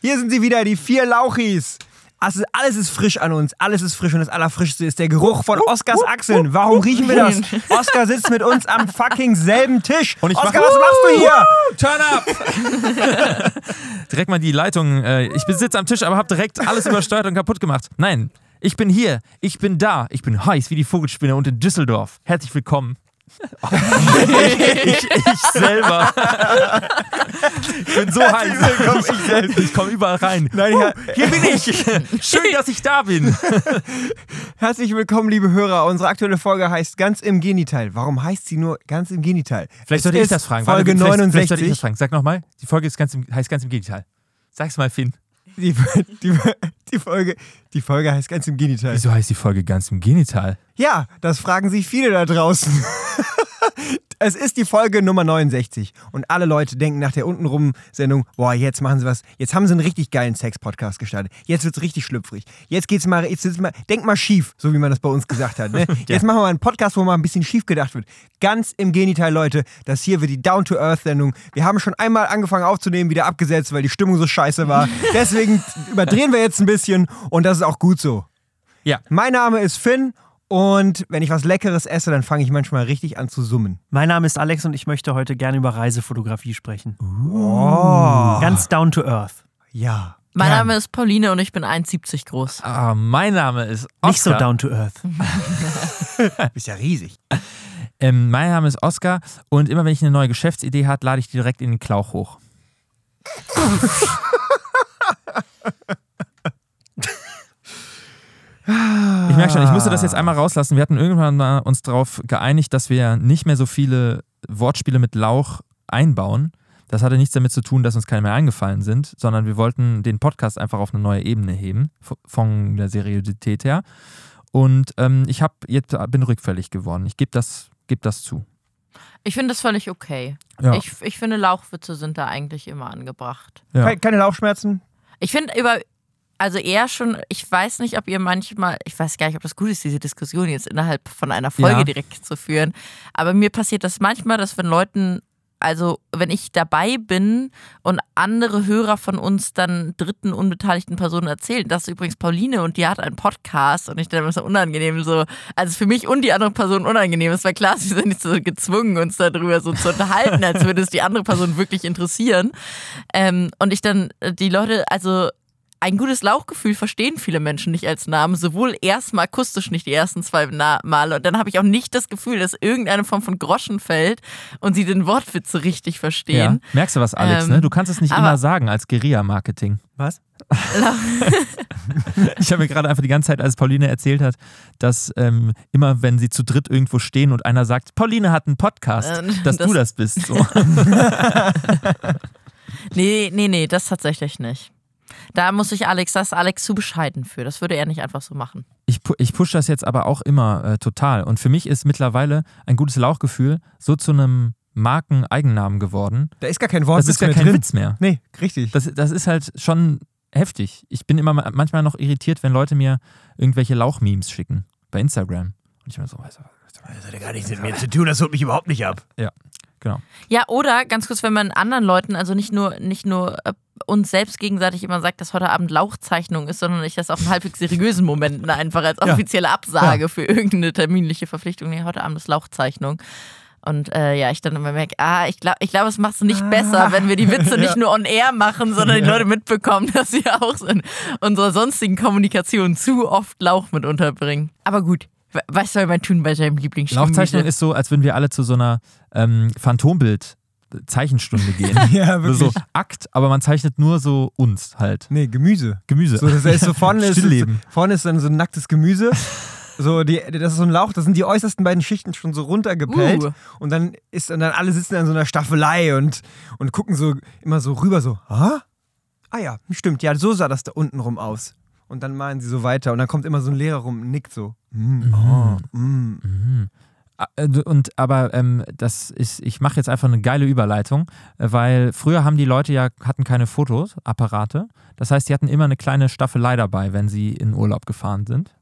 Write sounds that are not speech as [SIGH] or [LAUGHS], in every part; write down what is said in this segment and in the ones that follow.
Hier sind sie wieder, die vier Lauchis. Also alles ist frisch an uns, alles ist frisch und das Allerfrischste ist der Geruch von Oskars Achseln. Warum riechen wir das? Oskar sitzt mit uns am fucking selben Tisch. Und ich mach- Oskar, was machst du hier? Turn up! [LAUGHS] direkt mal die Leitung. Äh, ich sitze am Tisch, aber habe direkt alles übersteuert und kaputt gemacht. Nein, ich bin hier, ich bin da, ich bin heiß wie die Vogelspinne und in Düsseldorf. Herzlich willkommen. Ich, [LAUGHS] ich, ich selber. ich bin so heiß. ich. Ich komme überall rein. Nein, Uh, hier bin ich. [LAUGHS] Schön, dass ich da bin. [LAUGHS] Herzlich willkommen, liebe Hörer. Unsere aktuelle Folge heißt Ganz im Genital. Warum heißt sie nur Ganz im Genital? Vielleicht Es sollte ich ist das fragen. Folge Warte, vielleicht, 69. Vielleicht sollte ich das fragen. Sag nochmal. Die Folge ist ganz im, heißt ganz im Gegenteil. Sag's mal, Finn. Die, die, die, Folge, die Folge heißt Ganz im Genital. Wieso heißt die Folge ganz im Genital? Ja, das fragen sich viele da draußen. [LAUGHS] Es ist die Folge Nummer 69 und alle Leute denken nach der untenrum Sendung, boah, jetzt machen sie was, jetzt haben sie einen richtig geilen Sex-Podcast gestartet. Jetzt wird's richtig schlüpfrig. Jetzt geht's mal, jetzt wird's mal, denk mal schief, so wie man das bei uns gesagt hat. Ne? [LAUGHS] Jetzt machen wir mal einen Podcast, wo mal ein bisschen schief gedacht wird. Ganz im Gegenteil, Leute, das hier wird die Down-to-Earth-Sendung. Wir haben schon einmal angefangen aufzunehmen, wieder abgesetzt, weil die Stimmung so scheiße war. [LAUGHS] Deswegen überdrehen wir jetzt ein bisschen und das ist auch gut so. Ja. Mein Name ist Finn und wenn ich was Leckeres esse, dann fange ich manchmal richtig an zu summen. Mein Name ist Alex und ich möchte heute gerne über Reisefotografie sprechen. Oh. Ganz down to earth. Ja. Mein Gern. Name ist Pauline und ich bin 1,70 groß. Ah, mein Name ist Oscar. Nicht so down to earth. Du [LAUGHS] bist ja riesig. Ähm, mein Name ist Oskar und immer wenn ich eine neue Geschäftsidee habe, lade ich die direkt in den Klauch hoch. [LAUGHS] Ich merke schon, ich musste das jetzt einmal rauslassen. Wir hatten irgendwann mal uns darauf geeinigt, dass wir nicht mehr so viele Wortspiele mit Lauch einbauen. Das hatte nichts damit zu tun, dass uns keine mehr eingefallen sind, sondern wir wollten den Podcast einfach auf eine neue Ebene heben, von der Seriosität her. Und ähm, ich hab, jetzt bin rückfällig geworden. Ich gebe das, geb das zu. Ich finde das völlig okay. Ja. Ich, ich finde, Lauchwitze sind da eigentlich immer angebracht. Ja. Keine, Laufschmerzen? Ich finde über, also eher schon, ich weiß nicht, ob ihr manchmal, ich weiß gar nicht, ob das gut ist, diese Diskussion jetzt innerhalb von einer Folge Ja. direkt zu führen, aber mir passiert das manchmal, dass wenn Leuten, also wenn ich dabei bin und andere Hörer von uns dann dritten unbeteiligten Personen erzählen, das ist übrigens Pauline und die hat einen Podcast und ich dann immer so unangenehm so, also für mich und die andere Person unangenehm. Es war klar, sie sind nicht so gezwungen, uns darüber so zu unterhalten, als würde es die andere Person wirklich interessieren. Ähm, und ich dann äh, die Leute, also ein gutes Lauchgefühl verstehen viele Menschen nicht als Namen, sowohl erstmal akustisch nicht die ersten zwei Na Male und dann habe ich auch nicht das Gefühl, dass irgendeine Form von Groschen fällt und sie den Wortwitz so richtig Ja. verstehen. Merkst du was, Alex? Ähm, ne? Du kannst es nicht immer sagen als Guerilla-Marketing. Was? [LAUGHS] Ich habe mir gerade einfach die ganze Zeit, als Pauline erzählt hat, dass ähm, immer, wenn sie zu dritt irgendwo stehen und einer sagt, Pauline hat einen Podcast, Ähm, dass das- du das bist. So. [LAUGHS] Nee, nee, nee, das tatsächlich nicht. Da muss ich Alex, das ist Alex zu bescheiden für. Das würde er nicht einfach so machen. Ich, pu ich pushe das jetzt aber auch immer äh, total. Und für mich ist mittlerweile ein gutes Lauchgefühl so zu einem Markeneigennamen geworden. Da ist gar kein Wort Das ist gar kein drin. Witz mehr. Nee, richtig. Das, das ist halt schon heftig. Ich bin immer ma- manchmal noch irritiert, wenn Leute mir irgendwelche Lauchmemes schicken bei Instagram. Und ich bin so, weißt du, Das hat ja gar nichts mit mir zu tun, das holt mich überhaupt nicht ab. genau. Ja, oder ganz kurz, wenn man anderen Leuten, also nicht nur, nicht nur äh, uns selbst gegenseitig immer sagt, dass heute Abend Lauchzeichnung ist, sondern ich das auch in halbwegs seriösen Momenten einfach als Ja. offizielle Absage für irgendeine terminliche Verpflichtung. Nee, heute Abend ist Lauchzeichnung. Und äh, ja, ich dann immer merke, ah, ich glaube, ich glaub, es macht es nicht besser, wenn wir die Witze [LAUGHS] nicht nur on air machen, sondern die Leute mitbekommen, [LAUGHS] dass sie auch in unserer sonstigen Kommunikation zu oft Lauch mit unterbringen. Aber gut, was soll man tun bei seinem Lieblingsschmiede? Lauchzeichnung ist so, als würden wir alle zu so einer ähm, Phantombild Zeichenstunde gehen. [LAUGHS] Ja, wirklich. so Akt, aber man zeichnet nur so uns halt. Nee, Gemüse. Gemüse. So, das heißt, so [LAUGHS] vorne, ist, Stillleben. vorne ist dann so ein nacktes Gemüse. So, die, das ist so ein Lauch, da sind die äußersten beiden Schichten schon so runtergepellt. Uh. Und dann ist und dann alle sitzen an so einer Staffelei und, und gucken so immer so rüber, so, ah? Ah ja, stimmt, ja, so sah das da unten rum aus. Und dann malen sie so weiter und dann kommt immer so ein Lehrer rum und nickt so. Mm, oh, mm. Äh, Und aber ähm, das ist, ich mache jetzt einfach eine geile Überleitung, äh, weil früher haben die Leute ja hatten keine Fotoapparate. Das heißt, die hatten immer eine kleine Staffelei dabei, wenn sie in Urlaub gefahren sind.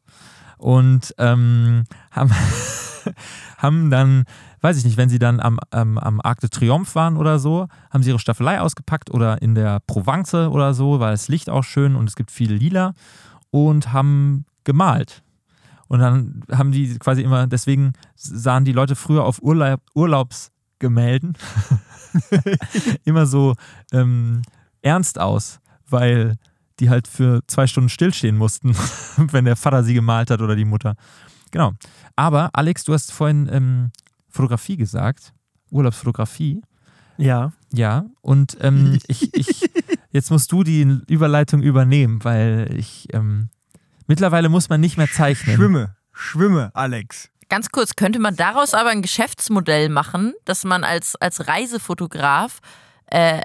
Und ähm, haben [LAUGHS] haben dann, weiß ich nicht, wenn sie dann am, am, am Arc de Triomphe waren oder so, haben sie ihre Staffelei ausgepackt oder in der Provence oder so, weil das Licht auch schön und es gibt viel Lila und haben gemalt. Und dann haben die quasi immer, deswegen sahen die Leute früher auf Urlaub, Urlaubsgemälden [LAUGHS] immer so ähm, ernst aus, weil die halt für zwei Stunden stillstehen mussten, [LAUGHS] wenn der Vater sie gemalt hat oder die Mutter. Genau. Aber Alex, du hast vorhin ähm, Fotografie gesagt, Urlaubsfotografie. Ja. Ja, und ähm, ich, ich, [LAUGHS] jetzt musst du die Überleitung übernehmen, weil ich ähm, mittlerweile muss man nicht mehr zeichnen. Schwimme, schwimme, Alex. Ganz kurz, könnte man daraus aber ein Geschäftsmodell machen, dass man als, als Reisefotograf äh,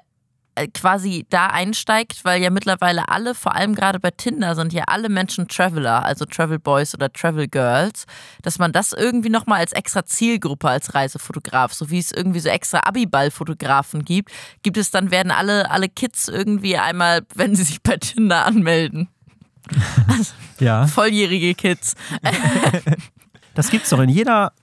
äh, quasi da einsteigt, weil ja mittlerweile alle, vor allem gerade bei Tinder, sind ja alle Menschen Traveler, also Travel Boys oder Travel Girls, dass man das irgendwie nochmal als extra Zielgruppe als Reisefotograf, so wie es irgendwie so extra Abiball-Fotografen gibt, gibt es dann, werden alle, alle Kids irgendwie einmal, wenn sie sich bei Tinder anmelden. Also, [LAUGHS] Ja. volljährige Kids. [LAUGHS] Das gibt's doch in jeder,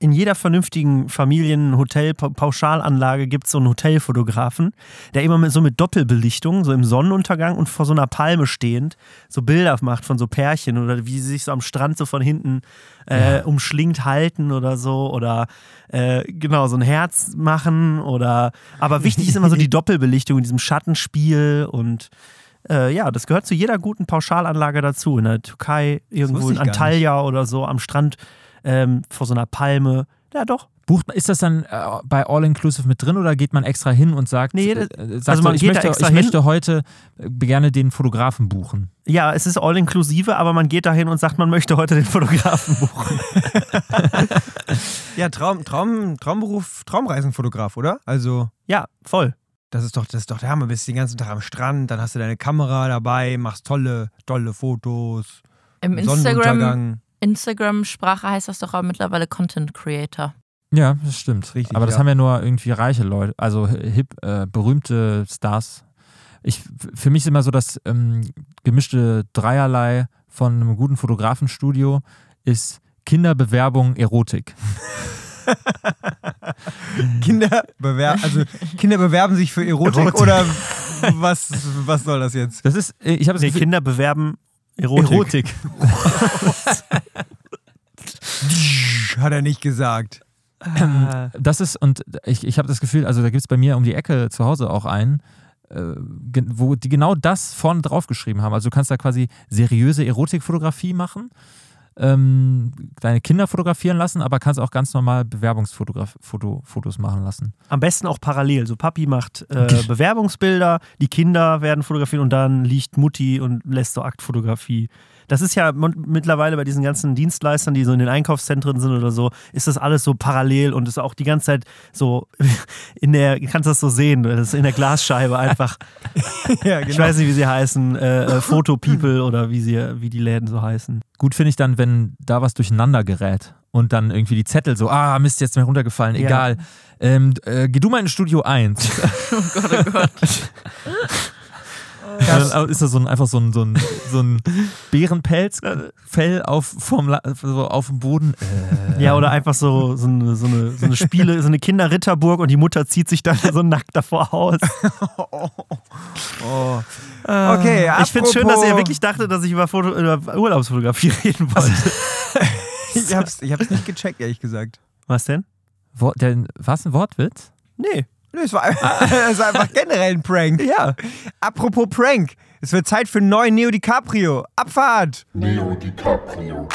in jeder vernünftigen Familien-Hotel-Pauschalanlage gibt es so einen Hotelfotografen, der immer mit so mit Doppelbelichtung, so im Sonnenuntergang und vor so einer Palme stehend, so Bilder macht von so Pärchen oder wie sie sich so am Strand so von hinten äh, umschlingt halten oder so oder äh, genau so ein Herz machen oder aber wichtig ist immer so die [LAUGHS] Doppelbelichtung in diesem Schattenspiel und äh, ja, das gehört zu jeder guten Pauschalanlage dazu. In der Türkei, irgendwo in ich Antalya oder so, am Strand ähm, vor so einer Palme. Ja, doch. Bucht, ist das dann äh, bei All Inclusive mit drin oder geht man extra hin und sagt, Nee, äh, das- äh, sagt also so, man ich, geht da möchte, ich hin. möchte heute äh, gerne den Fotografen buchen? Ja, es ist all inklusive, aber man geht dahin und sagt, man möchte heute den Fotografen buchen. [LAUGHS] [LAUGHS] Ja, Traum, Traum, Traumberuf, Traumreisenfotograf, oder? Also, Ja, voll. Das ist doch, das ist doch der Hammer. Bist den ganzen Tag am Strand, dann hast du deine Kamera dabei, machst tolle, tolle Fotos. Im Instagram, Sonnenuntergang. Instagram-Sprache heißt das doch aber mittlerweile Content Creator. Ja, das stimmt. Richtig, Aber das ja. haben ja nur irgendwie reiche Leute, also hip, äh, berühmte Stars. Ich, für mich ist immer so das ähm, gemischte Dreierlei von einem guten Fotografenstudio ist Kinderbewerbung Erotik. [LAUGHS] Kinder, bewer also, Kinder bewerben sich für Erotik, Erotik. oder was, was soll das jetzt? Das ist, äh, ich habe Nee, Kinder bewerben Erotik. Erotik. [LAUGHS] Hat er nicht gesagt. Ah, Das ist, und ich, ich habe das Gefühl, also da gibt es bei mir um die Ecke zu Hause auch einen, äh, wo die genau das vorne drauf geschrieben haben. Also du kannst da quasi seriöse Erotikfotografie machen, ähm, deine Kinder fotografieren lassen, aber kannst auch ganz normal Bewerbungsfotos machen lassen. am besten auch parallel. So Papi macht äh, [LAUGHS] Bewerbungsbilder, die Kinder werden fotografiert und dann liegt Mutti und lässt so Aktfotografie. Das ist ja mittlerweile bei diesen ganzen Dienstleistern, die so in den Einkaufszentren sind oder so, ist das alles so parallel und ist auch die ganze Zeit so [LAUGHS] in der, du kannst das so sehen, das ist in der Glasscheibe einfach. [LAUGHS] ja, genau. Ich weiß nicht, wie sie heißen, äh, äh, Photo People oder wie sie, wie die Läden so heißen. Gut finde ich dann, wenn da was durcheinander gerät und dann irgendwie die Zettel so, ah, Mist, jetzt mir runtergefallen, Ja. egal. Ähm, äh, geh du mal in Studio 1. [LAUGHS] Oh Gott, oh Gott. Ja, dann ist das so ein, einfach so ein, so ein, so ein [LAUGHS] Bärenpelzfell auf, vom, so auf dem Boden. Äh, Ja, oder einfach so, so, eine, so, eine, so eine Spiele, so eine Kinderritterburg und die Mutter zieht sich dann so nackt davor aus. [LAUGHS] Oh. Okay, ich finde schön, dass er wirklich dachte, dass ich über, Foto, über Urlaubsfotografie [LAUGHS] reden wollte. Ich hab's, ich hab's nicht gecheckt, ehrlich gesagt. Was denn? Wort, der, was ein Wortwitz? Nee. Nö, es war, einfach- [LAUGHS] es war einfach generell ein Prank. Ja. Apropos Prank. Es wird Zeit für einen neuen Neo DiCaprio. Abfahrt! Neo DiCaprio.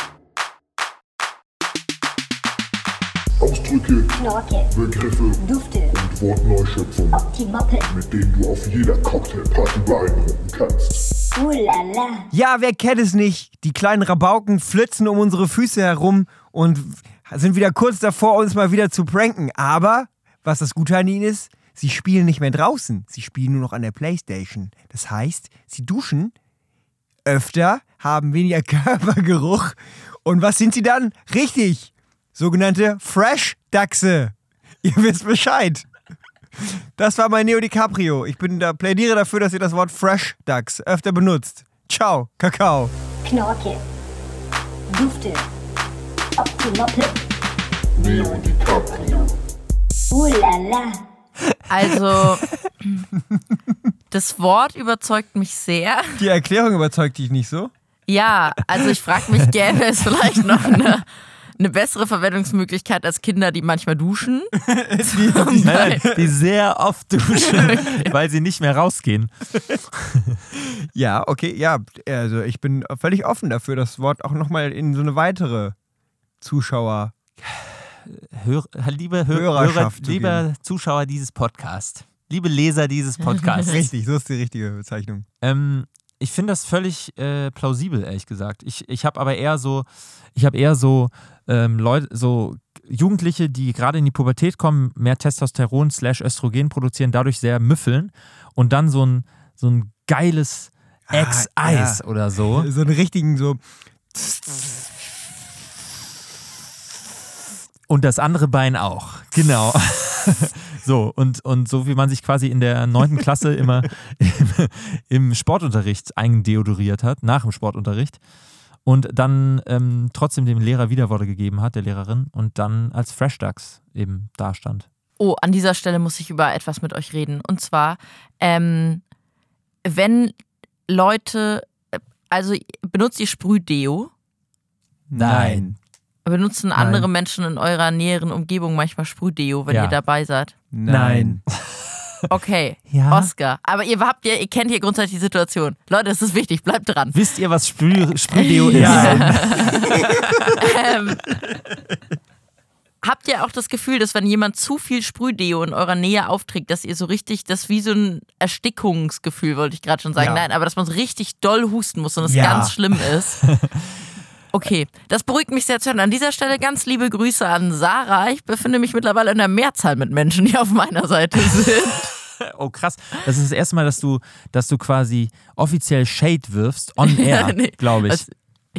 Ausdrücke, Knorke, Begriffe Dufte, und Wortneuschöpfungen, Optimoppe, mit denen du auf jeder Cocktailparty beeindrucken kannst. Ulala, Ja, wer kennt es nicht? Die kleinen Rabauken flitzen um unsere Füße herum und sind wieder kurz davor, uns mal wieder zu pranken. Aber, was das Gute an ihnen ist, sie spielen nicht mehr draußen. Sie spielen nur noch an der Playstation. Das heißt, sie duschen öfter, haben weniger [LAUGHS] Körpergeruch. Und was sind sie dann? Richtig! Sogenannte Fresh-Dachse. Ihr wisst Bescheid. Das war mein Neo DiCaprio. Ich bin da, plädiere dafür, dass ihr das Wort Fresh Ducks öfter benutzt. Ciao, Kakao. Knorke, Dufte, Optimoppe, Leo DiCaprio. La la. Also, [LAUGHS] das Wort überzeugt mich sehr. Die Erklärung überzeugt dich nicht so? Ja, also ich frage mich, gäbe es vielleicht noch eine, eine bessere Verwendungsmöglichkeit als Kinder, die manchmal duschen? [LAUGHS] Nein, nein, die sehr oft duschen, weil sie nicht mehr rausgehen. [LAUGHS] Ja, okay, ja. Also ich bin völlig offen dafür, das Wort auch nochmal in so eine weitere Zuschauer. Hör, liebe Hör, Hörerschaft Hörer, lieber Zuschauer dieses Podcasts, liebe Leser dieses Podcasts, [LAUGHS] Richtig, so ist die richtige Bezeichnung. ähm, ich finde das völlig äh, plausibel, ehrlich gesagt. Ich, ich habe aber eher so, ich habe eher so ähm, Leute, so Jugendliche, die gerade in die Pubertät kommen, mehr Testosteron slash Östrogen produzieren, dadurch sehr müffeln und dann so ein, so ein geiles Ah, Ex-Eis ja. oder so. So einen richtigen, so. [LAUGHS] Und das andere Bein auch. Genau. [LAUGHS] so, und, und so wie man sich quasi in der neunten Klasse immer im, im Sportunterricht eingedeodoriert hat, nach dem Sportunterricht. Und dann ähm, trotzdem dem Lehrer Widerworte gegeben hat, der Lehrerin, und dann als Fresh Ducks eben dastand. Oh, an dieser Stelle muss ich über etwas mit euch reden. Und zwar, ähm, wenn Leute, äh, also benutzt ihr Sprühdeo? Nein. Benutzen andere Menschen in eurer näheren Umgebung manchmal Sprühdeo, wenn Ja. ihr dabei seid? Nein. [LAUGHS] Okay, Ja. Oscar. Aber ihr habt ja, ihr kennt hier grundsätzlich die Situation. Leute, es ist wichtig, bleibt dran. Wisst ihr, was Sprüh, Sprühdeo [LAUGHS] ist? [LAUGHS] ähm, habt ihr auch das Gefühl, dass wenn jemand zu viel Sprühdeo in eurer Nähe aufträgt, dass ihr so richtig, das ist wie so ein Erstickungsgefühl, wollte ich gerade schon sagen. Ja. Nein, aber dass man so richtig doll husten muss und es Ja. ganz schlimm ist. Okay, das beruhigt mich sehr zu hören. An dieser Stelle ganz liebe Grüße an Sarah. Ich befinde mich mittlerweile in der Mehrzahl mit Menschen, die auf meiner Seite sind. [LAUGHS] Oh, krass. Das ist das erste Mal, dass du, dass du quasi offiziell Shade wirfst, on air, [LAUGHS] Nee, glaube ich. das-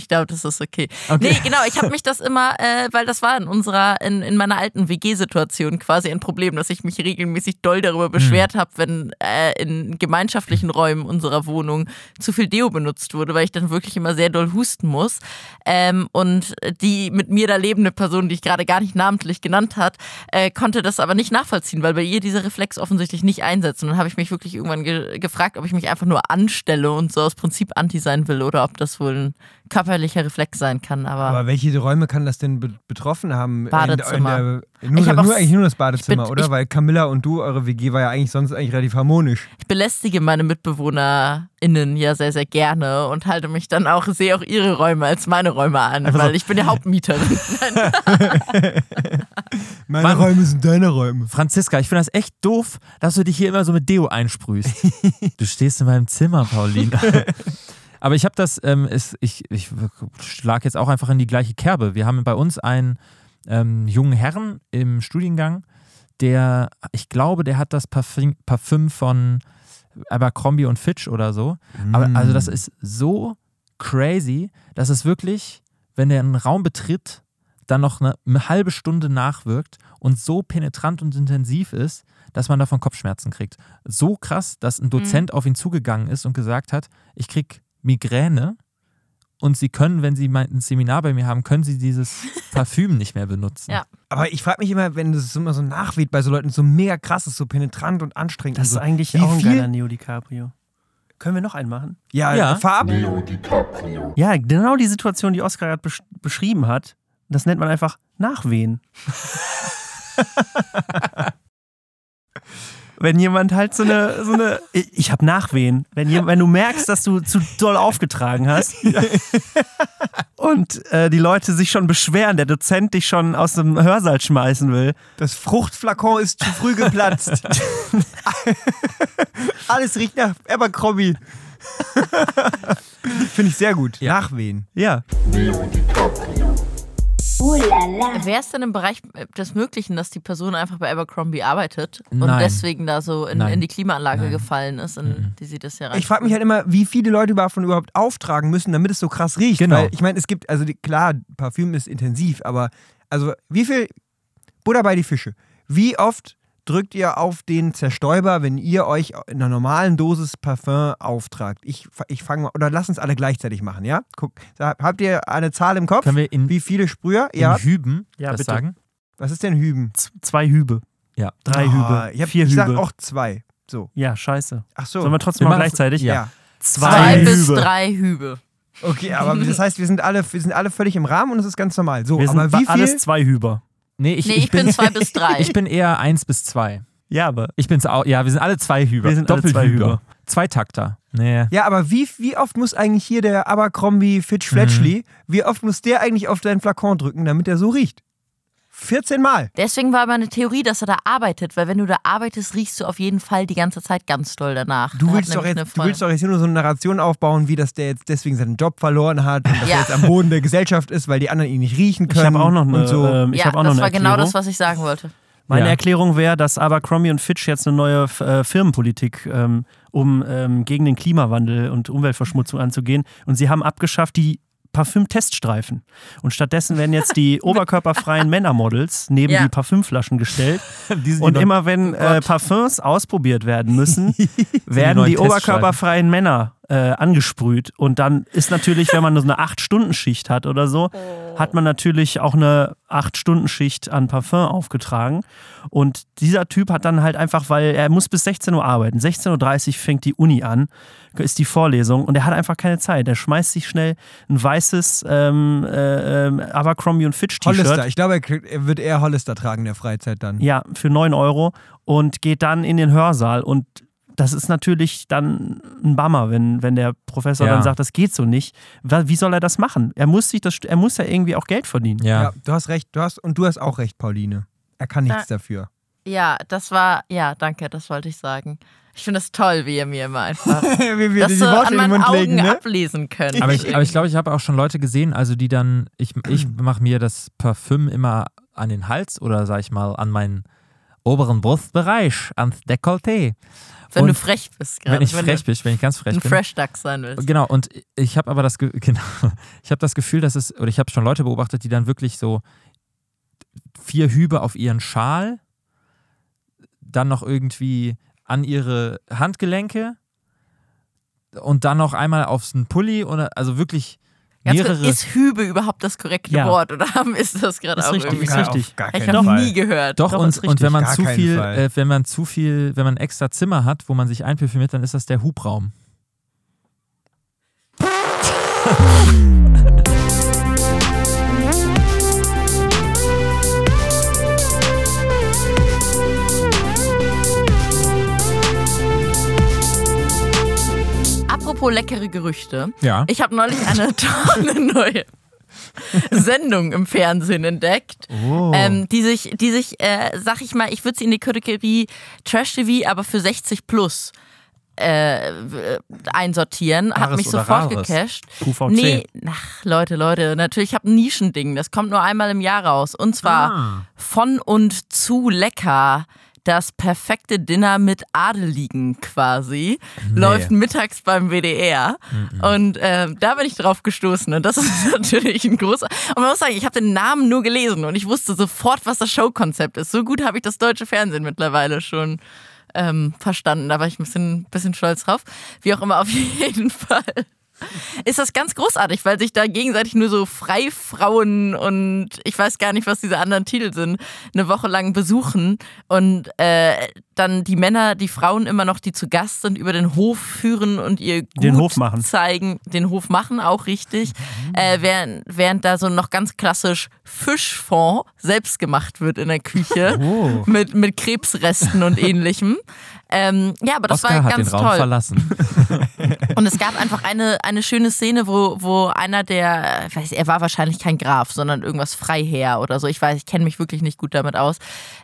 Ich glaube, das ist okay. Okay. Nee, genau, ich habe mich das immer, äh, weil das war in unserer, in, in meiner alten WG-Situation quasi ein Problem, dass ich mich regelmäßig doll darüber Hm. beschwert habe, wenn äh, in gemeinschaftlichen Räumen unserer Wohnung zu viel Deo benutzt wurde, weil ich dann wirklich immer sehr doll husten muss. Ähm, und die mit mir da lebende Person, die ich gerade gar nicht namentlich genannt hat, äh, konnte das aber nicht nachvollziehen, weil bei ihr dieser Reflex offensichtlich nicht einsetzt. Und dann habe ich mich wirklich irgendwann ge gefragt, ob ich mich einfach nur anstelle und so aus Prinzip anti sein will oder ob das wohl ein körperlicher Reflex sein kann. Aber, Aber welche Räume kann das denn be betroffen haben? Badezimmer. In, in der, nur, Ich hab auch nur eigentlich nur das Badezimmer, bin- oder? ich- Weil Camilla und du, eure WG war ja eigentlich sonst eigentlich relativ harmonisch. ich belästige meine MitbewohnerInnen ja sehr, sehr gerne und halte mich dann auch, sehe auch ihre Räume als meine Räume an, Einfach so- weil ich bin ja Hauptmieterin. [LAUGHS] Meine Mann. Räume sind deine Räume. Franziska, ich finde das echt doof, dass du dich hier immer so mit Deo einsprühst. [LAUGHS] du stehst in meinem Zimmer, Pauline. [LAUGHS] Aber ich habe das, ähm, ist, ich, ich schlag jetzt auch einfach in die gleiche Kerbe. Wir haben bei uns einen ähm, jungen Herrn im Studiengang, der, ich glaube, der hat das Parfüm, Parfüm von Abercrombie und Fitch oder so. Aber also das ist so crazy, dass es wirklich, wenn er einen Raum betritt, dann noch eine, eine halbe Stunde nachwirkt und so penetrant und intensiv ist, dass man davon Kopfschmerzen kriegt. So krass, dass ein Dozent auf ihn zugegangen ist und gesagt hat, ich krieg Migräne und Sie können, wenn Sie ein Seminar bei mir haben, können Sie dieses [LAUGHS] Parfüm nicht mehr benutzen. Ja. Aber ich frage mich immer, wenn das immer so nachweht bei so Leuten, so mega krass ist, so penetrant und anstrengend. Das ist so. eigentlich Wie auch ein geiler Neo DiCaprio. Können wir noch einen machen? Ja, Ja. ab. Leo DiCaprio. Ja, genau die Situation, die Oskar gerade besch beschrieben hat. Das nennt man einfach Nachwehen. [LAUGHS] wenn jemand halt so eine, so eine [LAUGHS] ich, habe Nachwehen. Wenn, wenn du merkst, dass du zu doll aufgetragen hast und äh, die Leute sich schon beschweren, der Dozent dich schon aus dem Hörsaal schmeißen will. Das Fruchtflakon ist zu früh geplatzt. [LAUGHS] Alles riecht nach Abercrombie. [LAUGHS] Finde ich sehr gut. Nachwehen. Ja, La. Wäre es denn im Bereich des Möglichen, dass die Person einfach bei Abercrombie arbeitet und Nein. deswegen da so in, in die Klimaanlage Nein. gefallen ist, in die sie das ja rein. Ich frage mich halt immer, wie viele Leute davon überhaupt auftragen müssen, damit es so krass riecht. Genau. Weil ich meine, es gibt, also die, klar, Parfüm ist intensiv, aber also wie viel Butter bei die Fische? Wie oft drückt ihr auf den Zerstäuber, wenn ihr euch in einer normalen Dosis Parfüm auftragt? Ich, ich fange mal, oder lass uns alle gleichzeitig machen, ja? Guck, habt ihr eine Zahl im Kopf? Können wir in, wie viele Sprüher in ihr habt? Hüben Ja, das bitte. sagen? Was ist denn Hüben? Z zwei Hübe. Ja. Drei Oh, Hübe. Ich, hab, vier ich sag Hübe. auch zwei. So. ja, scheiße. Ach so. Sollen wir trotzdem Wir mal machen- gleichzeitig? ja. ja. Zwei Hübe. bis drei Hübe. Okay, aber das heißt, wir sind alle, wir sind alle völlig im Rahmen und es ist ganz normal. So, Wir sind aber wie ba- alles viel? zwei Hüber. Nee, ich, Nee, ich, ich bin zwei [LAUGHS] bis drei. ich bin eher eins bis zwei. Ja, aber Ich bin's auch. Ja, wir sind alle zwei Hüber. Wir sind alle zwei. Hüber. Zwei Takter. Nee. Ja, aber wie, wie oft muss eigentlich hier der Abercrombie Fitch Fletchley, wie oft muss der eigentlich auf deinen Flakon drücken, damit er so riecht? 14 Mal. Deswegen war meine Theorie, dass er da arbeitet, weil wenn du da arbeitest, riechst du auf jeden Fall die ganze Zeit ganz doll danach. Du willst, doch jetzt, eine du willst doch jetzt hier nur so eine Narration aufbauen, wie dass der jetzt deswegen seinen Job verloren hat und dass Ja. er jetzt am Boden der Gesellschaft ist, weil die anderen ihn nicht riechen ich können. habe auch noch eine, und so. ähm, ich ja, auch das noch eine war genau das, was ich sagen wollte. Meine Ja. Erklärung wäre, dass Abercrombie und Fitch jetzt eine neue äh, Firmenpolitik, ähm, um ähm, gegen den Klimawandel und Umweltverschmutzung anzugehen. Und sie haben abgeschafft die Parfüm-Teststreifen. Und stattdessen werden jetzt die [LAUGHS] oberkörperfreien Männermodels neben Ja. die Parfümflaschen gestellt. [LAUGHS] Die Und die immer wenn Oh äh, Gott. Parfums ausprobiert werden müssen, [LAUGHS] werden die Teststreifen. oberkörperfreien Männer äh, angesprüht. Und dann ist natürlich, wenn man so eine 8-Stunden-Schicht hat oder so, hat man natürlich auch eine 8-Stunden-Schicht an Parfum aufgetragen. Und dieser Typ hat dann halt einfach, weil er muss bis 16 Uhr arbeiten. 16.30 Uhr fängt die Uni an, ist die Vorlesung und er hat einfach keine Zeit. Er schmeißt sich schnell ein weißes ähm, äh, Abercrombie und Fitch T-Shirt. Hollister. Ich glaube, er, er wird eher Hollister tragen in der Freizeit dann. Ja, für 9 Euro und geht dann in den Hörsaal und das ist natürlich dann ein Bummer, wenn, wenn der Professor Ja. dann sagt, das geht so nicht. Wie soll er das machen? Er muss sich das, er muss ja irgendwie auch Geld verdienen. Ja. Ja, du hast recht. Du hast, und du hast auch recht, Pauline. Er kann nichts dafür. Ja, das war, ja, danke, das wollte ich sagen. Ich finde es toll, wie ihr mir immer einfach [LAUGHS] Wie wir das so Worte an in den meinen Mund Augen legen, ne? ablesen könnt. Aber ich, aber ich glaube, ich habe auch schon Leute gesehen, also die dann, ich, ich mache mir das Parfüm immer an den Hals oder sag ich mal an meinen oberen Brustbereich, ans Dekolleté. wenn du und frech bist gerade. Wenn ich wenn frech du bin, wenn ich ganz frech ein bin. Fresh Duck sein willst. Genau, und ich habe aber das, Ge [LAUGHS] genau, ich habe das Gefühl, dass es, oder ich habe schon Leute beobachtet, die dann wirklich so vier Hübe auf ihren Schal, dann noch irgendwie an ihre Handgelenke und dann noch einmal aufs Pulli oder also wirklich mehrere. kurz, ist Hübe überhaupt das korrekte Ja. Wort oder haben- [LAUGHS] ist das gerade auch richtig, irgendwie ist richtig. Gar Ich habe Fall. nie gehört. Doch, Doch, und, ist und wenn man Gar zu viel, äh, wenn man zu viel, wenn man ein extra Zimmer hat, wo man sich einparfümiert, dann ist das der Hubraum. [LAUGHS] Apropos leckere Gerüchte. Ja. Ich habe neulich eine [LAUGHS] tolle neue Sendung im Fernsehen entdeckt, Oh. ähm, die sich, die sich, äh, sag ich mal, ich würde sie in die Kategorie Trash TV, aber für 60 plus äh, einsortieren. Hat Rares mich oder sofort Rares? gecasht. QVC. Nee, ach, Leute, Leute, natürlich, ich habe ein Nischending. Das kommt nur einmal im Jahr raus. Und zwar Ah. von und zu lecker. Das perfekte Dinner mit Adeligen quasi. Läuft mittags beim WDR. Und ähm, da bin ich drauf gestoßen. Und das [LAUGHS] ist natürlich ein großer. Und man muss sagen, ich habe den Namen nur gelesen und ich wusste sofort, was das Showkonzept ist. So gut habe ich das deutsche Fernsehen mittlerweile schon ähm, verstanden. Da war ich ein bisschen, bisschen stolz drauf. Wie auch immer, auf [LAUGHS] jeden Fall ist das ganz großartig, weil sich da gegenseitig nur so Freifrauen und ich weiß gar nicht, was diese anderen Titel sind, eine Woche lang besuchen und äh, dann die Männer, die Frauen immer noch, die zu Gast sind, über den Hof führen und ihr Gut Den Hof machen. zeigen, den Hof machen auch richtig, äh, während, während da so noch ganz klassisch Fischfond selbst gemacht wird in der Küche Oh. mit, mit Krebsresten und ähnlichem. Ähm, ja, aber das Oscar war hat den ganz Raum toll. verlassen. [LAUGHS] [LAUGHS] Und es gab einfach eine, eine schöne Szene, wo, wo einer der, ich weiß, er war wahrscheinlich kein Graf, sondern irgendwas Freiherr oder so. Ich weiß, ich kenne mich wirklich nicht gut damit aus.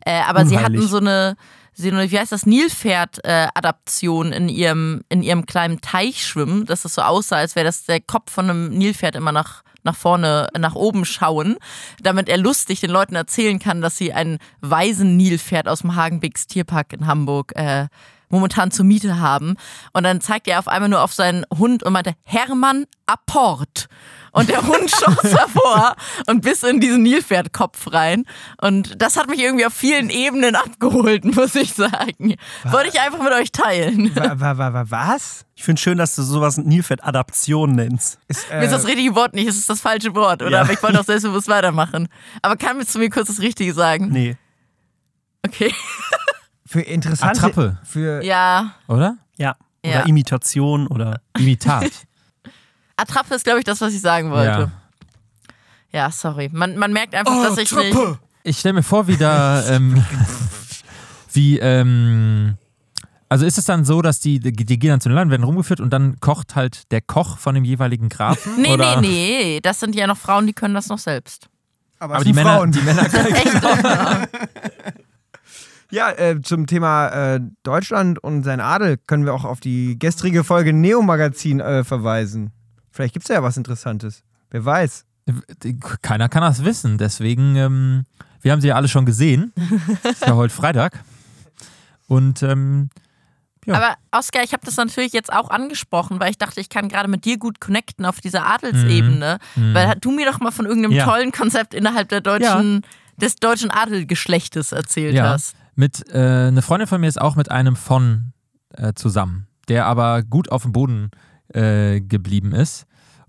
Äh, aber sie Unheilig. hatten so eine, so eine, wie heißt das, Nilpferd-Adaption in, ihrem, in ihrem kleinen Teich schwimmen, dass das so aussah, als wäre das der Kopf von einem Nilpferd immer nach nach vorne, nach oben schauen, damit er lustig den Leuten erzählen kann, dass sie ein Waisen-Nilpferd aus dem Hagenbecks Tierpark in Hamburg. Äh, momentan zur Miete haben. Und dann zeigt er auf einmal nur auf seinen Hund und meinte, Hermann Apport. Und der Hund [LAUGHS] schoss hervor und bis in diesen Nilpferdkopf rein. Und das hat mich irgendwie auf vielen Ebenen abgeholt, [LAUGHS] muss ich sagen. Wollte ich einfach mit euch teilen. Wa, wa, wa, wa, was? Ich finde schön, dass du sowas Nilpferd-Adaption nennst. Ist, Mir ist das äh, richtige Wort nicht, es ist das falsche Wort, oder? Ja. Aber ich wollte auch [LAUGHS] selbstbewusst weitermachen. Aber kannst du mir kurz das Richtige sagen? Nee. Okay. Für interessante... Attrappe. Für, Ja. Oder? Ja. Oder Ja. Imitation oder. Imitat. [LAUGHS] Attrappe ist, glaube ich, das, was ich sagen wollte. ja. Ja, sorry. Man, man merkt einfach, dass ich nicht. Ich stelle mir vor, wie da, [LAUGHS] ähm, wie, ähm, also ist es dann so, dass die, die, die gehen dann zu den Laden, werden rumgeführt und dann kocht halt der Koch von dem jeweiligen Grafen? Nee, oder? nee, nee. Das sind ja noch Frauen, die können das noch selbst. aber, Aber die sind Männer, Frauen. die Männer [LAUGHS] können Echt? Ja, äh, zum Thema äh, Deutschland und sein Adel können wir auch auf die gestrige Folge Neo Magazin äh, verweisen. Vielleicht gibt es ja was Interessantes. Wer weiß. Keiner kann das wissen, deswegen, ähm, wir haben sie ja alle schon gesehen. ist ja heute Freitag. Und ähm, Ja. Aber Oskar, ich habe das natürlich jetzt auch angesprochen, weil ich dachte, ich kann gerade mit dir gut connecten auf dieser Adelsebene. Weil du mir doch mal von irgendeinem Mhm. Ja. tollen Konzept innerhalb der deutschen, des deutschen Adelgeschlechtes erzählt ja, hast. Mit, äh, eine Freundin von mir ist auch mit einem von äh, zusammen, der aber gut auf dem Boden äh, geblieben ist.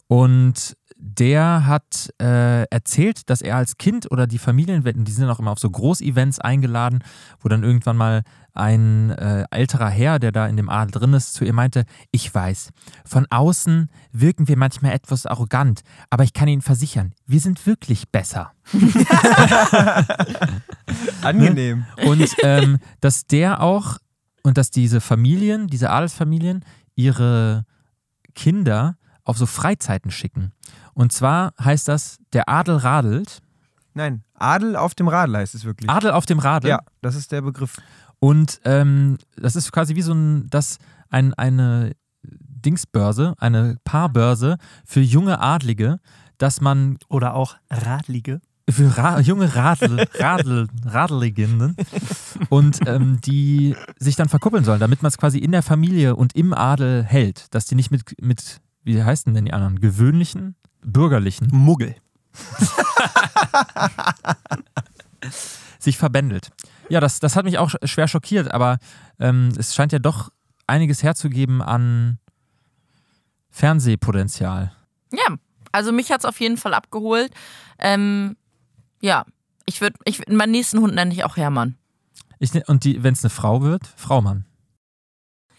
Und der hat äh, erzählt, dass er als Kind oder die Familienwetten, die sind auch immer auf so Großevents eingeladen, wo dann irgendwann mal ein äh, älterer Herr, der da in dem Adel drin ist, zu ihr meinte, ich weiß, von außen wirken wir manchmal etwas arrogant, aber ich kann Ihnen versichern, wir sind wirklich besser. [LAUGHS] [LAUGHS] [LAUGHS] Angenehm. Und ähm, dass der auch und dass diese Familien, diese Adelsfamilien, ihre Kinder auf so Freizeiten schicken. Und zwar heißt das, der Adel radelt. Nein, Adel auf dem Radl heißt es wirklich. Adel auf dem Radl. Ja, das ist der Begriff. Und ähm, das ist quasi wie so ein, das ein, eine Dingsbörse, eine Paarbörse für junge Adlige, dass man Oder auch Radlige. Für Ra junge Radl, Radl, Radeliginnen und ähm, die sich dann verkuppeln sollen, damit man es quasi in der Familie und im Adel hält, dass die nicht mit, mit wie heißen denn die anderen, gewöhnlichen, bürgerlichen Muggel. [LAUGHS] sich verbändelt. Ja, das, das hat mich auch sch- schwer schockiert, aber ähm, es scheint ja doch einiges herzugeben an Fernsehpotenzial. Ja, also mich hat es auf jeden Fall abgeholt. Ähm, ja, ich würde, ich, würd- meinen nächsten Hund nenne ich auch Hermann. Ich, ne- und wenn es eine Frau wird, Fraumann.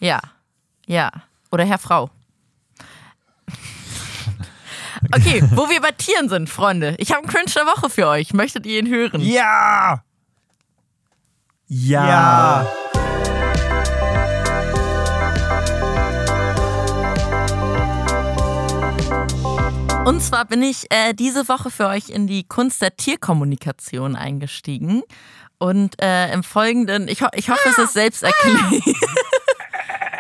Ja, ja. Oder Herr Frau. [LAUGHS] Okay, wo wir bei Tieren sind, Freunde. Ich habe einen Cringe der Woche für euch. Möchtet ihr ihn hören? Ja! Ja. Und zwar bin ich äh, diese Woche für euch in die Kunst der Tierkommunikation eingestiegen. Und äh, im Folgenden, ich, ho ich hoffe, es ist selbsterklärend.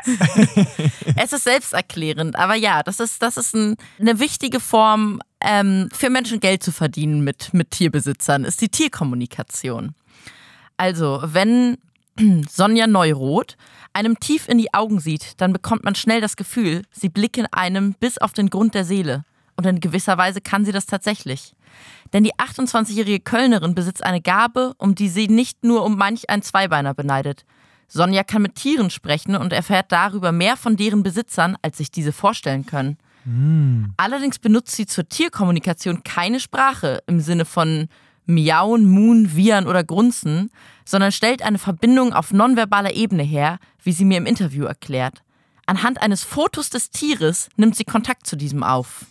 [LAUGHS] es ist selbsterklärend, aber ja, das ist, das ist ein, eine wichtige Form ähm, für Menschen Geld zu verdienen mit, mit Tierbesitzern, ist die Tierkommunikation. Also, wenn [CLEARS THROAT] Sonja Neuroth einem tief in die Augen sieht, dann bekommt man schnell das Gefühl, sie blicken einem bis auf den Grund der Seele. Und in gewisser Weise kann sie das tatsächlich. Denn die 28-jährige Kölnerin besitzt eine Gabe, um die sie nicht nur um manch ein Zweibeiner beneidet. Sonja kann mit Tieren sprechen und erfährt darüber mehr von deren Besitzern, als sich diese vorstellen können. Allerdings benutzt sie zur Tierkommunikation keine Sprache im Sinne von Miauen, Muhen, Wiehern oder Grunzen, sondern stellt eine Verbindung auf nonverbaler Ebene her, wie sie mir im Interview erklärt. Anhand eines Fotos des Tieres nimmt sie Kontakt zu diesem auf.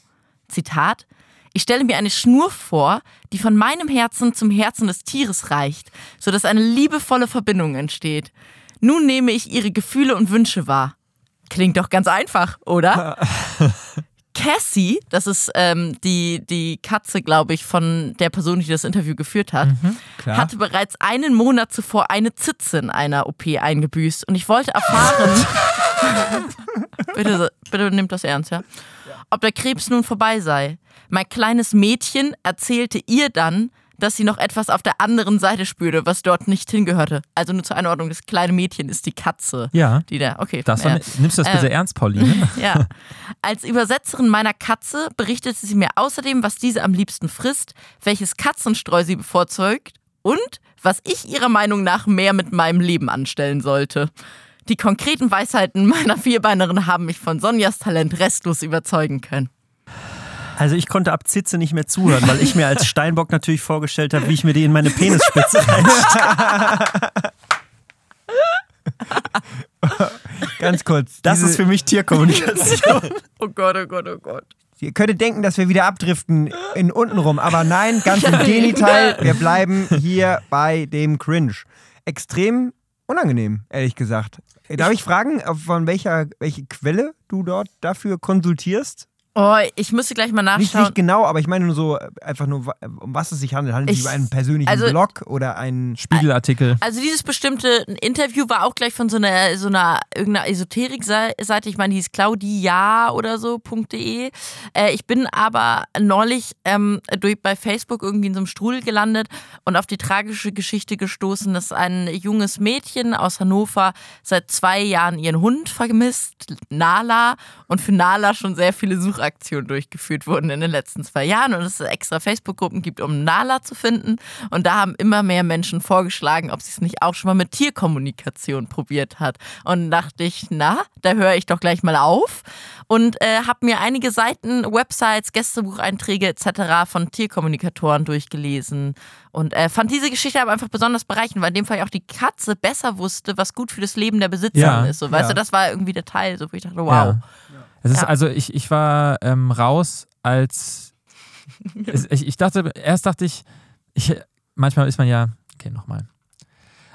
Zitat: Ich stelle mir eine Schnur vor, die von meinem Herzen zum Herzen des Tieres reicht, sodass eine liebevolle Verbindung entsteht. Nun nehme ich ihre Gefühle und Wünsche wahr. Klingt doch ganz einfach, oder? [LAUGHS] Cassie, das ist ähm, die, die Katze, glaube ich, von der Person, die das Interview geführt hat, Klar. hatte bereits einen Monat zuvor eine Zitze in einer OP eingebüßt. Und ich wollte erfahren, [LAUGHS] [LAUGHS] bitte, bitte nimmt das ernst, ja? Ob der Krebs nun vorbei sei. Mein kleines Mädchen erzählte ihr dann, dass sie noch etwas auf der anderen Seite spürte, was dort nicht hingehörte. Also nur zur Einordnung, das kleine Mädchen ist die Katze. Ja. Die da, okay. Das ja. nimmst du das bitte Ähm, ernst, Pauline? [LAUGHS] Ja. Als Übersetzerin meiner Katze berichtete sie mir außerdem, was diese am liebsten frisst, welches Katzenstreu sie bevorzugt und was ich ihrer Meinung nach mehr mit meinem Leben anstellen sollte. Die konkreten Weisheiten meiner Vierbeinerin haben mich von Sonjas Talent restlos überzeugen können. Also ich konnte ab Zitze nicht mehr zuhören, weil ich mir als Steinbock natürlich vorgestellt habe, wie ich mir die in meine Penisspitze reinstecke. Ganz kurz. Das ist für mich Tierkommunikation. [LAUGHS] Oh Gott, oh Gott, oh Gott. Ihr könntet denken, dass wir wieder abdriften in unten rum, aber nein, ganz im [LAUGHS] Gegenteil. Wir bleiben hier bei dem Cringe. Extrem unangenehm, ehrlich gesagt. Darf ich fragen, von welcher welche Quelle du dort dafür konsultierst? Oh, ich müsste gleich mal Nicht, nachschauen. nicht genau, aber ich meine nur so äh, einfach nur, um was es sich handelt. Handelt es Ich- sich über einen persönlichen also- Blog oder einen. Spiegelartikel. Also dieses bestimmte Interview war auch gleich von so einer, so einer irgendeiner Esoterik-Seite, ich meine, die ist claudia oder so, .de. Äh, ich bin aber neulich ähm, durch, bei Facebook irgendwie in so einem Strudel gelandet und auf die tragische Geschichte gestoßen, dass ein junges Mädchen aus Hannover seit zwei Jahren ihren Hund vermisst, Nala, und für Nala schon sehr viele Suchaktionen durchgeführt wurden in den letzten zwei Jahren und es extra Facebook-Gruppen gibt, um Nala zu finden. Und da haben immer mehr Menschen vorgeschlagen, ob sie es nicht auch schon mal mit Tierkommunikation probiert hat. Und dachte ich, na, da höre ich doch gleich mal auf. Und äh, habe mir einige Seiten, Websites, Gästebucheinträge etc. von Tierkommunikatoren durchgelesen. Und äh, fand diese Geschichte aber einfach besonders bereichend, weil in dem Fall auch die Katze besser wusste, was gut für das Leben der Besitzer Ja, ist. So, weißt ja. du, das war irgendwie der Teil, so, wo ich dachte, wow. Ja. Es ist Ja. also, ich, ich war ähm, raus, als [LAUGHS] es, ich, ich dachte, erst dachte ich, ich, manchmal ist man ja, okay, nochmal.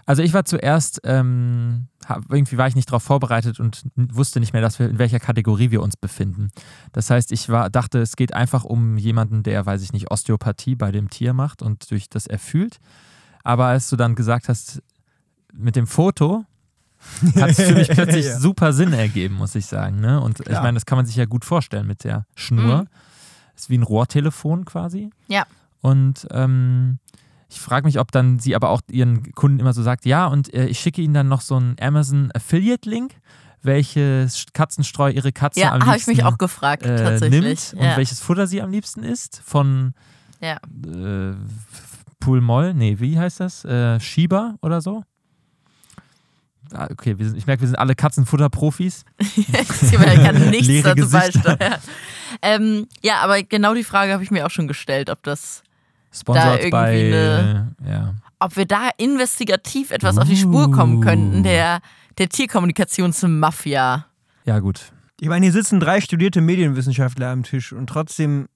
Also ich war zuerst, ähm, irgendwie war ich nicht darauf vorbereitet und wusste nicht mehr, dass wir, in welcher Kategorie wir uns befinden. Das heißt, ich war, dachte, es geht einfach um jemanden, der, weiß ich nicht, Osteopathie bei dem Tier macht und durch das er fühlt. Aber als du dann gesagt hast, mit dem Foto, hat es für mich plötzlich [LAUGHS] Ja. super Sinn ergeben, muss ich sagen. Ne? Und ich Klar. meine, das kann man sich ja gut vorstellen mit der Schnur. Mhm. Ist wie ein Rohrtelefon quasi. Ja. Und ähm, ich frage mich, ob dann sie aber auch ihren Kunden immer so sagt, ja, und äh, ich schicke ihnen dann noch so einen Amazon Affiliate-Link, welches Katzenstreu ihre Katze Ja, am habe ich liebsten mich auch gefragt, äh, tatsächlich. nimmt und ja. welches Futter sie am liebsten isst. Von Ja. äh, Pulmoll, nee, wie heißt das? Äh, Shiba oder so? Ah, Okay, wir sind, ich merke, wir sind alle Katzenfutter-Profis. [LAUGHS] Sie kann [LAUGHS] nichts Leere dazu Gesichter. beisteuern. Ähm, ja, aber genau die Frage habe ich mir auch schon gestellt, ob das, Sponsored irgendwie bei. eine- ja. ob wir da investigativ etwas auf die Spur kommen könnten, der, der Tierkommunikationsmafia. ja, gut. Ich meine, hier sitzen drei studierte Medienwissenschaftler am Tisch und trotzdem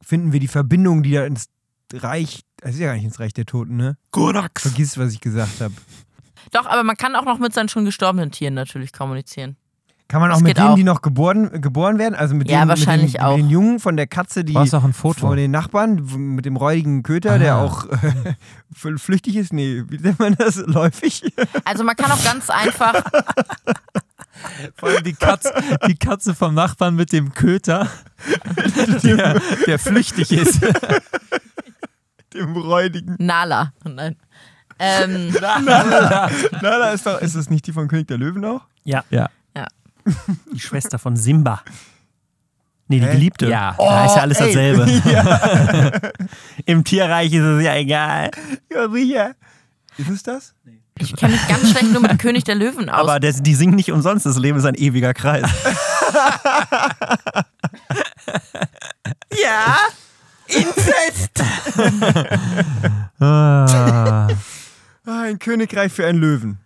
finden wir die Verbindung, die da ins Reich, das ist ja gar nicht ins Reich der Toten, ne? Gorax. Vergiss, was ich gesagt habe. Doch, aber man kann auch noch mit seinen schon gestorbenen Tieren natürlich kommunizieren. Kann man auch Das mit denen, auch. die noch geboren, geboren werden? Also mit Ja, den, wahrscheinlich mit den, auch. Mit den Jungen von der Katze, die auch ein Foto. von den Nachbarn, mit dem räudigen Köter, der Ah. auch [LAUGHS] fl- flüchtig ist? Nee, wie nennt man das? Läufig? Also man kann auch ganz einfach, [LAUGHS] Vor allem die Katze, die Katze vom Nachbarn mit dem Köter, [LAUGHS] der, der flüchtig ist. dem räudigen. Nala. Nein. Ähm, [LAUGHS] [LAUGHS] Na, da ist doch, ist das nicht die von König der Löwen auch? Ja, Ja. [LAUGHS] die Schwester von Simba. Nee, die? Geliebte. Ja. Da ist ja alles ey. dasselbe. Im Tierreich ist es ja egal. Ja, sicher. Ist es das? ich kenne mich ganz schlecht nur mit König der Löwen aus. Aber das, die singen nicht umsonst, das Leben ist ein ewiger Kreis. ja, Inzest. Ah, ein Königreich für einen Löwen.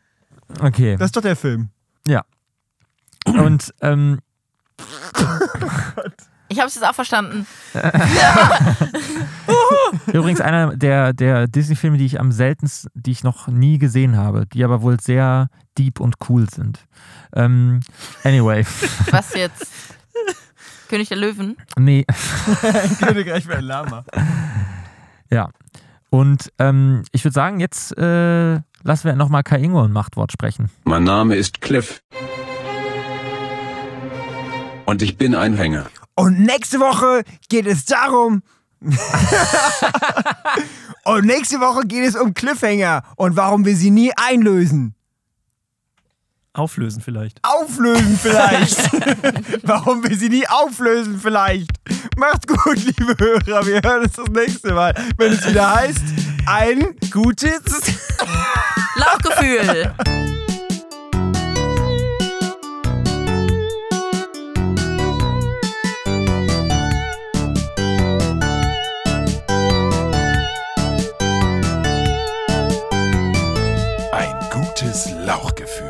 okay. Das ist doch der Film. Und ähm, Ich habe es jetzt auch verstanden. [LAUGHS] übrigens einer der, der Disney-Filme, die ich am seltensten, die ich noch nie gesehen habe, die aber wohl sehr deep und cool sind. Ähm, anyway, [LAUGHS] Was jetzt? König der Löwen? nee, Ein [LAUGHS] Königreich für ein Lama. ja. Und ähm, ich würde sagen, jetzt äh, lassen wir nochmal Kai Ingo ein Machtwort sprechen. Mein Name ist Cliff. Und ich bin ein Hänger. Und nächste Woche geht es darum, [LAUGHS] und nächste Woche geht es um Cliffhanger und warum wir sie nie einlösen. Auflösen vielleicht. Auflösen vielleicht. [LAUGHS] [LAUGHS] warum wir sie nie auflösen vielleicht. Macht's gut, [LAUGHS] liebe Hörer. Wir hören uns das nächste Mal, wenn es wieder heißt, ein gutes... Lauchgefühl. Ein gutes Lauchgefühl.